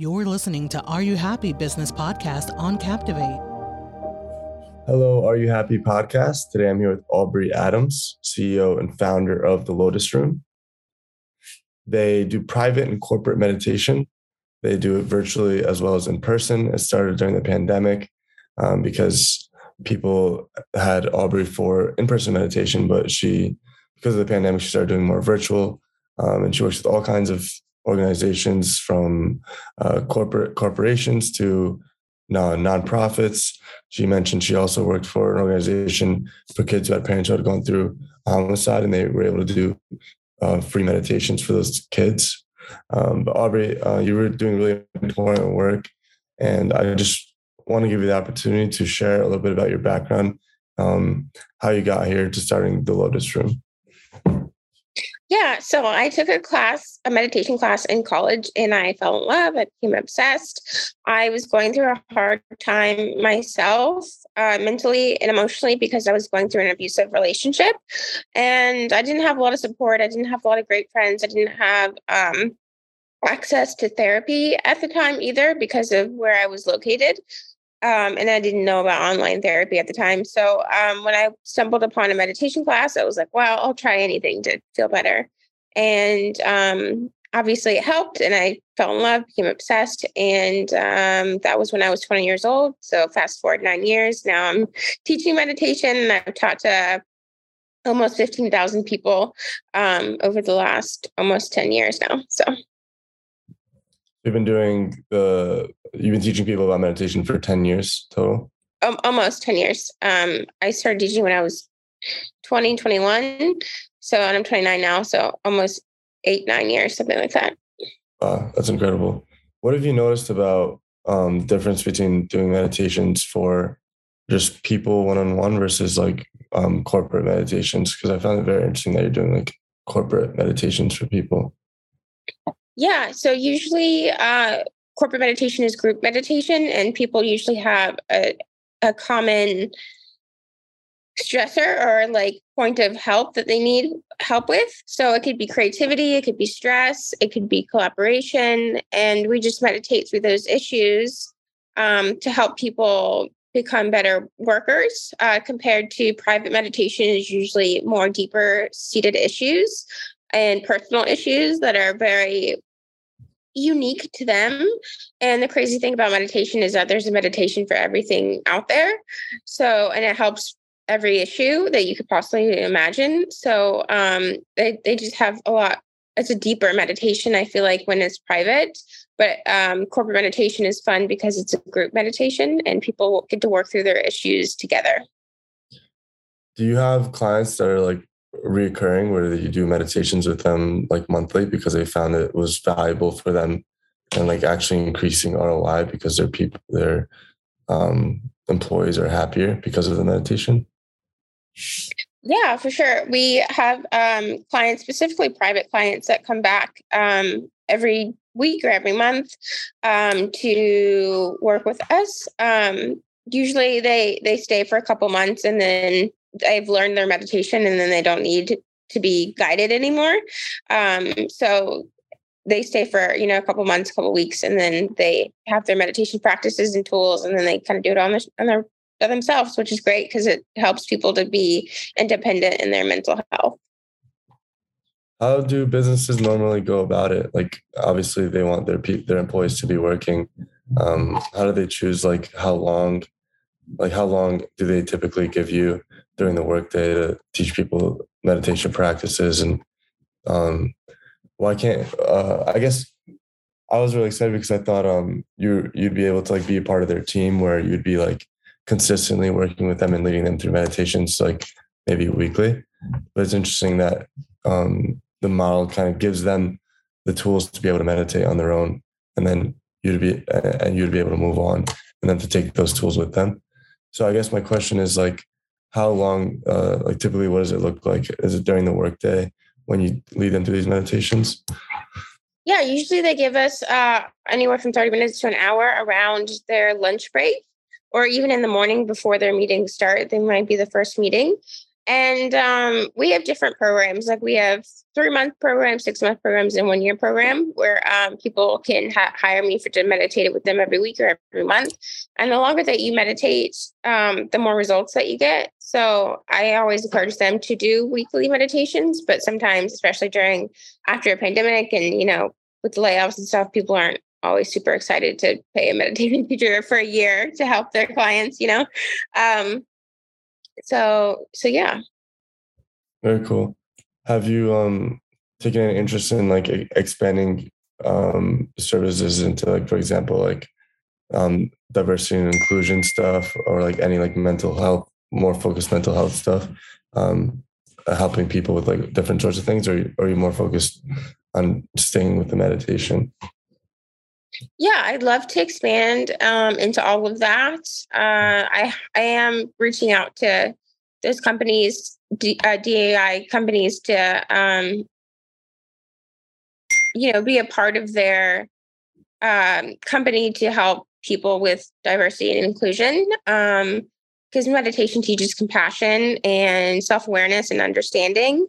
You're listening to Are You Happy Business Podcast on Captivate. Hello, Are You Happy Podcast. Today I'm here with Aubrey Adams, CEO and founder of The Lotus Room. They do private and corporate meditation. They do it virtually as well as in person. It started during the pandemic um, because people had Aubrey for in person meditation, but she, because of the pandemic, she started doing more virtual. Um, and she works with all kinds of organizations from uh, corporate corporations to non nonprofits. She mentioned she also worked for an organization for kids who had parents who had gone through homicide, and they were able to do uh, free meditations for those kids. Um, but Aubrey, uh, you were doing really important work, and I just want to give you the opportunity to share a little bit about your background, um, how you got here to starting the Lotus Room. Yeah, so I took a class, a meditation class in college, and I fell in love. I became obsessed. I was going through a hard time myself, uh, mentally and emotionally, because I was going through an abusive relationship, and I didn't have a lot of support. I didn't have a lot of great friends. I didn't have um, access to therapy at the time either because of where I was located. Um, and I didn't know about online therapy at the time. So um, when I stumbled upon a meditation class, I was like, wow, I'll try anything to feel better. And um, obviously it helped. And I fell in love, became obsessed. And um, that was when I was 20 years old. So fast forward nine years. Now I'm teaching meditation and I've taught to almost 15,000 people um, over the last almost 10 years now. So You've been doing the, you've been teaching people about meditation for 10 years total? Um, almost 10 years. Um, I started teaching when I was 20, 21. So, and I'm 29 now. So almost eight, nine years, something like that. Wow, that's incredible. What have you noticed about um, difference between doing meditations for just people one-on-one versus like um, corporate meditations? Because I found it very interesting that you're doing like corporate meditations for people. Yeah. So usually uh, corporate meditation is group meditation, and people usually have a, a common stressor or like point of help that they need help with. So it could be creativity, it could be stress, it could be collaboration. And we just meditate through those issues um, to help people become better workers uh, compared to private meditation is usually more deeper seated issues and personal issues that are very unique to them. And the crazy thing about meditation is that there's a meditation for everything out there. So, and it helps every issue that you could possibly imagine. So, um, they, they just have a lot, it's a deeper meditation, I feel like, when it's private. But um, corporate meditation is fun because it's a group meditation and people get to work through their issues together. Do you have clients that are like reoccurring where you do meditations with them like monthly because they found it was valuable for them and like actually increasing ROI because their people their um, employees are happier because of the meditation? Yeah, for sure. We have um, clients, specifically private clients, that come back um, every week or every month um, to work with us. Um, usually, they they stay for a couple months and then they've learned their meditation and then they don't need to be guided anymore. Um, so they stay for you know a couple months, a couple weeks, and then they have their meditation practices and tools, and then they kind of do it on their on their themselves, which is great because it helps people to be independent in their mental health. How do businesses normally go about it? Like, obviously, they want their pe- their employees to be working. Um, how do they choose? Like, how long? Like, how long do they typically give you during the workday to teach people meditation practices and um, why can't uh, I guess I was really excited because I thought um you you'd be able to like be a part of their team where you'd be like consistently working with them and leading them through meditations like maybe weekly. But it's interesting that um, the model kind of gives them the tools to be able to meditate on their own, and then you'd be and you'd be able to move on, and then to take those tools with them. So I guess my question is like, how long uh, like typically what does it look like? Is it during the workday when you lead them through these meditations? Yeah usually they give us uh, anywhere from 30 minutes to an hour around their lunch break or even in the morning before their meetings start they might be the first meeting And um, we have different programs. Like we have three month programs, six month programs, and one year program where um, people can ha- hire me for to meditate with them every week or every month. And the longer that you meditate, um, the more results that you get. So I always encourage them to do weekly meditations, but sometimes, especially during after a pandemic and you know with layoffs and stuff, people aren't always super excited to pay a meditation teacher for a year to help their clients. You know, um, so so yeah. Very cool. Have you um taken an interest in like expanding um services into like for example like um diversity and inclusion stuff or like any like mental health more focused mental health stuff um helping people with like different sorts of things or, or are you more focused on staying with the meditation yeah i'd love to expand um, into all of that. Uh, i i am reaching out to those companies D, uh, dai companies to um, you know be a part of their um, company to help people with diversity and inclusion. Um, because meditation teaches compassion and self-awareness and understanding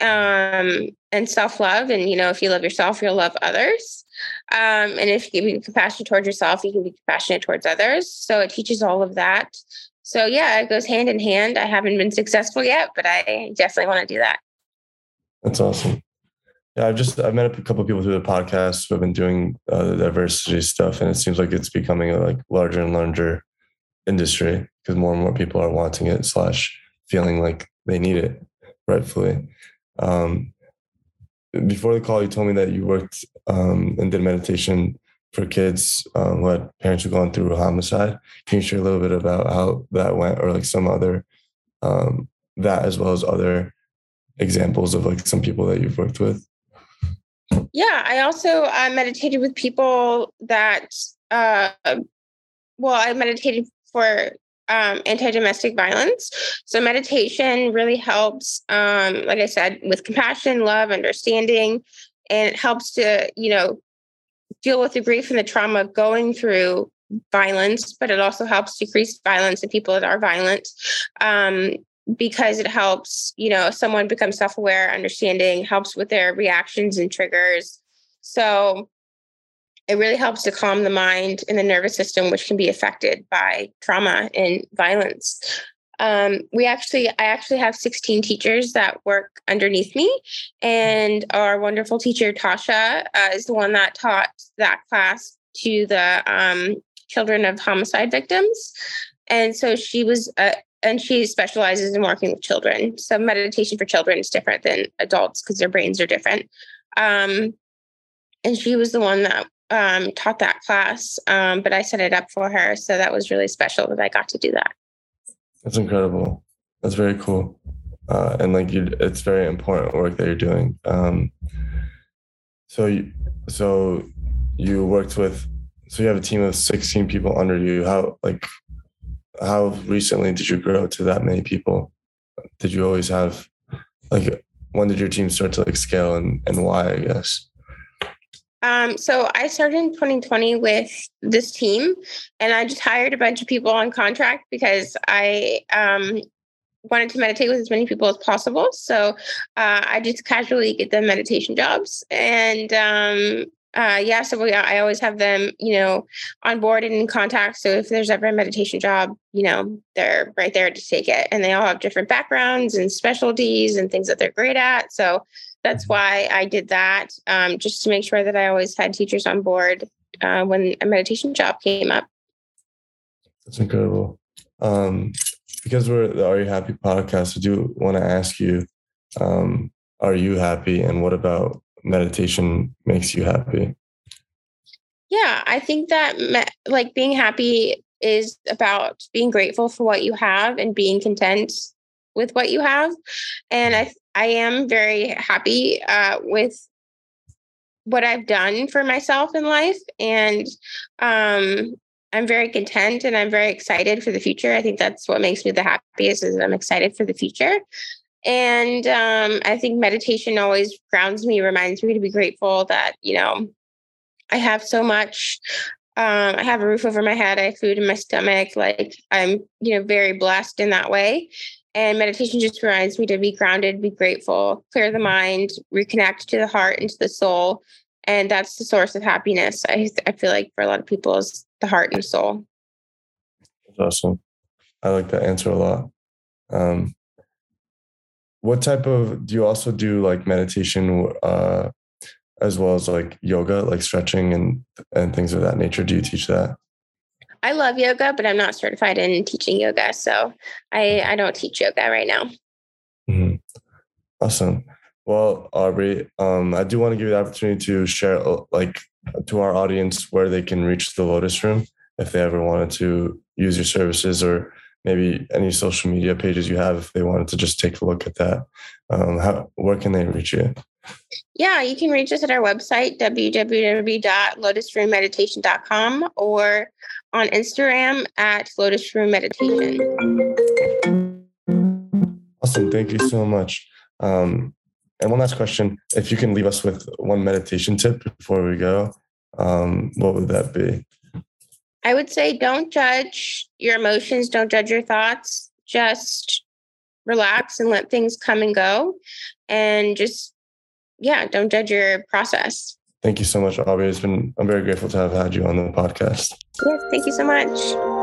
um, and self-love and you know if you love yourself you'll love others um, and if you can be compassionate towards yourself you can be compassionate towards others. So it teaches all of that. So yeah it goes hand in hand. I haven't been successful yet but i definitely want to do that. That's awesome. Yeah i've just i've met a couple of people through the podcast who have been doing uh, the diversity stuff and it seems like it's becoming a like larger and larger industry because more and more people are wanting it slash feeling like they need it rightfully. Um, before the call you told me that you worked um, and did meditation for kids um, who had parents who gone through homicide. Can you share a little bit about how that went or like some other um, that as well as other examples of like some people that you've worked with? Yeah i also uh, meditated with people that uh, well i meditated for um, anti-domestic violence. So meditation really helps, um, like I said, with compassion, love, understanding, and it helps to you know deal with the grief and the trauma of going through violence, but it also helps decrease violence in people that are violent. Um, because it helps, you know, someone become self-aware, understanding, helps with their reactions and triggers. So it really helps to calm the mind and the nervous system, which can be affected by trauma and violence. Um, we actually, I actually have 16 teachers that work underneath me, and our wonderful teacher Tasha uh, is the one that taught that class to the um, children of homicide victims, and so she was. Uh, and she specializes in working with children. So meditation for children is different than adults because their brains are different. Um, and she was the one that um, taught that class, um, but I set it up for her. So that was really special that I got to do that. That's incredible. That's very cool. Uh, and like you, it's very important work that you're doing. Um, so, you, so you worked with, so you have a team of 16 people under you. How, like, how recently did you grow to that many people? Did you always have, like, when did your team start to like scale and, and why, I guess? Um, so I started in 2020 with this team, and I just hired a bunch of people on contract because I um, wanted to meditate with as many people as possible. So uh, I just casually get them meditation jobs, and um, uh, yeah, so we, I always have them, you know, on board and in contact. So if there's ever a meditation job, you know, they're right there to take it. And they all have different backgrounds and specialties and things that they're great at. So that's why I did that, um, just to make sure that I always had teachers on board uh, when a meditation job came up. That's incredible. Um, because we're the Are You Happy podcast, I do want to ask you, um, are you happy? And what about meditation makes you happy? Yeah, I think that me- like being happy is about being grateful for what you have and being content with what you have. And I I am very happy uh, with what I've done for myself in life, and um, I'm very content and I'm very excited for the future. I think that's what makes me the happiest is I'm excited for the future. And um, I think meditation always grounds me, reminds me to be grateful that, you know, I have so much. Um, I have a roof over my head. I have food in my stomach. Like I'm, you know, very blessed in that way. And meditation just reminds me to be grounded, be grateful, clear the mind, reconnect to the heart and to the soul. And that's the source of happiness. I, I feel like for a lot of people is the heart and soul. That's awesome. I like that answer a lot. Um, what type of do you also do like meditation uh, as well as like yoga, like stretching and and things of that nature? Do you teach that? I love yoga, but I'm not certified in teaching yoga, so I I don't teach yoga right now. Mm-hmm. Awesome. Well, Aubrey, um, I do want to give you the opportunity to share, uh, like, to our audience where they can reach the Lotus Room if they ever wanted to use your services or maybe any social media pages you have if they wanted to just take a look at that. Um, how where can they reach you? Yeah, you can reach us at our website, www.lotusroommeditation.com or on Instagram at Lotus Room Meditation. Awesome. Thank you so much. Um, and one last question if you can leave us with one meditation tip before we go, um, what would that be? I would say don't judge your emotions, don't judge your thoughts. Just relax and let things come and go. And just, yeah, don't judge your process. Thank you so much, Aubrey. It's been, I'm very grateful to have had you on the podcast. Yes, thank you so much.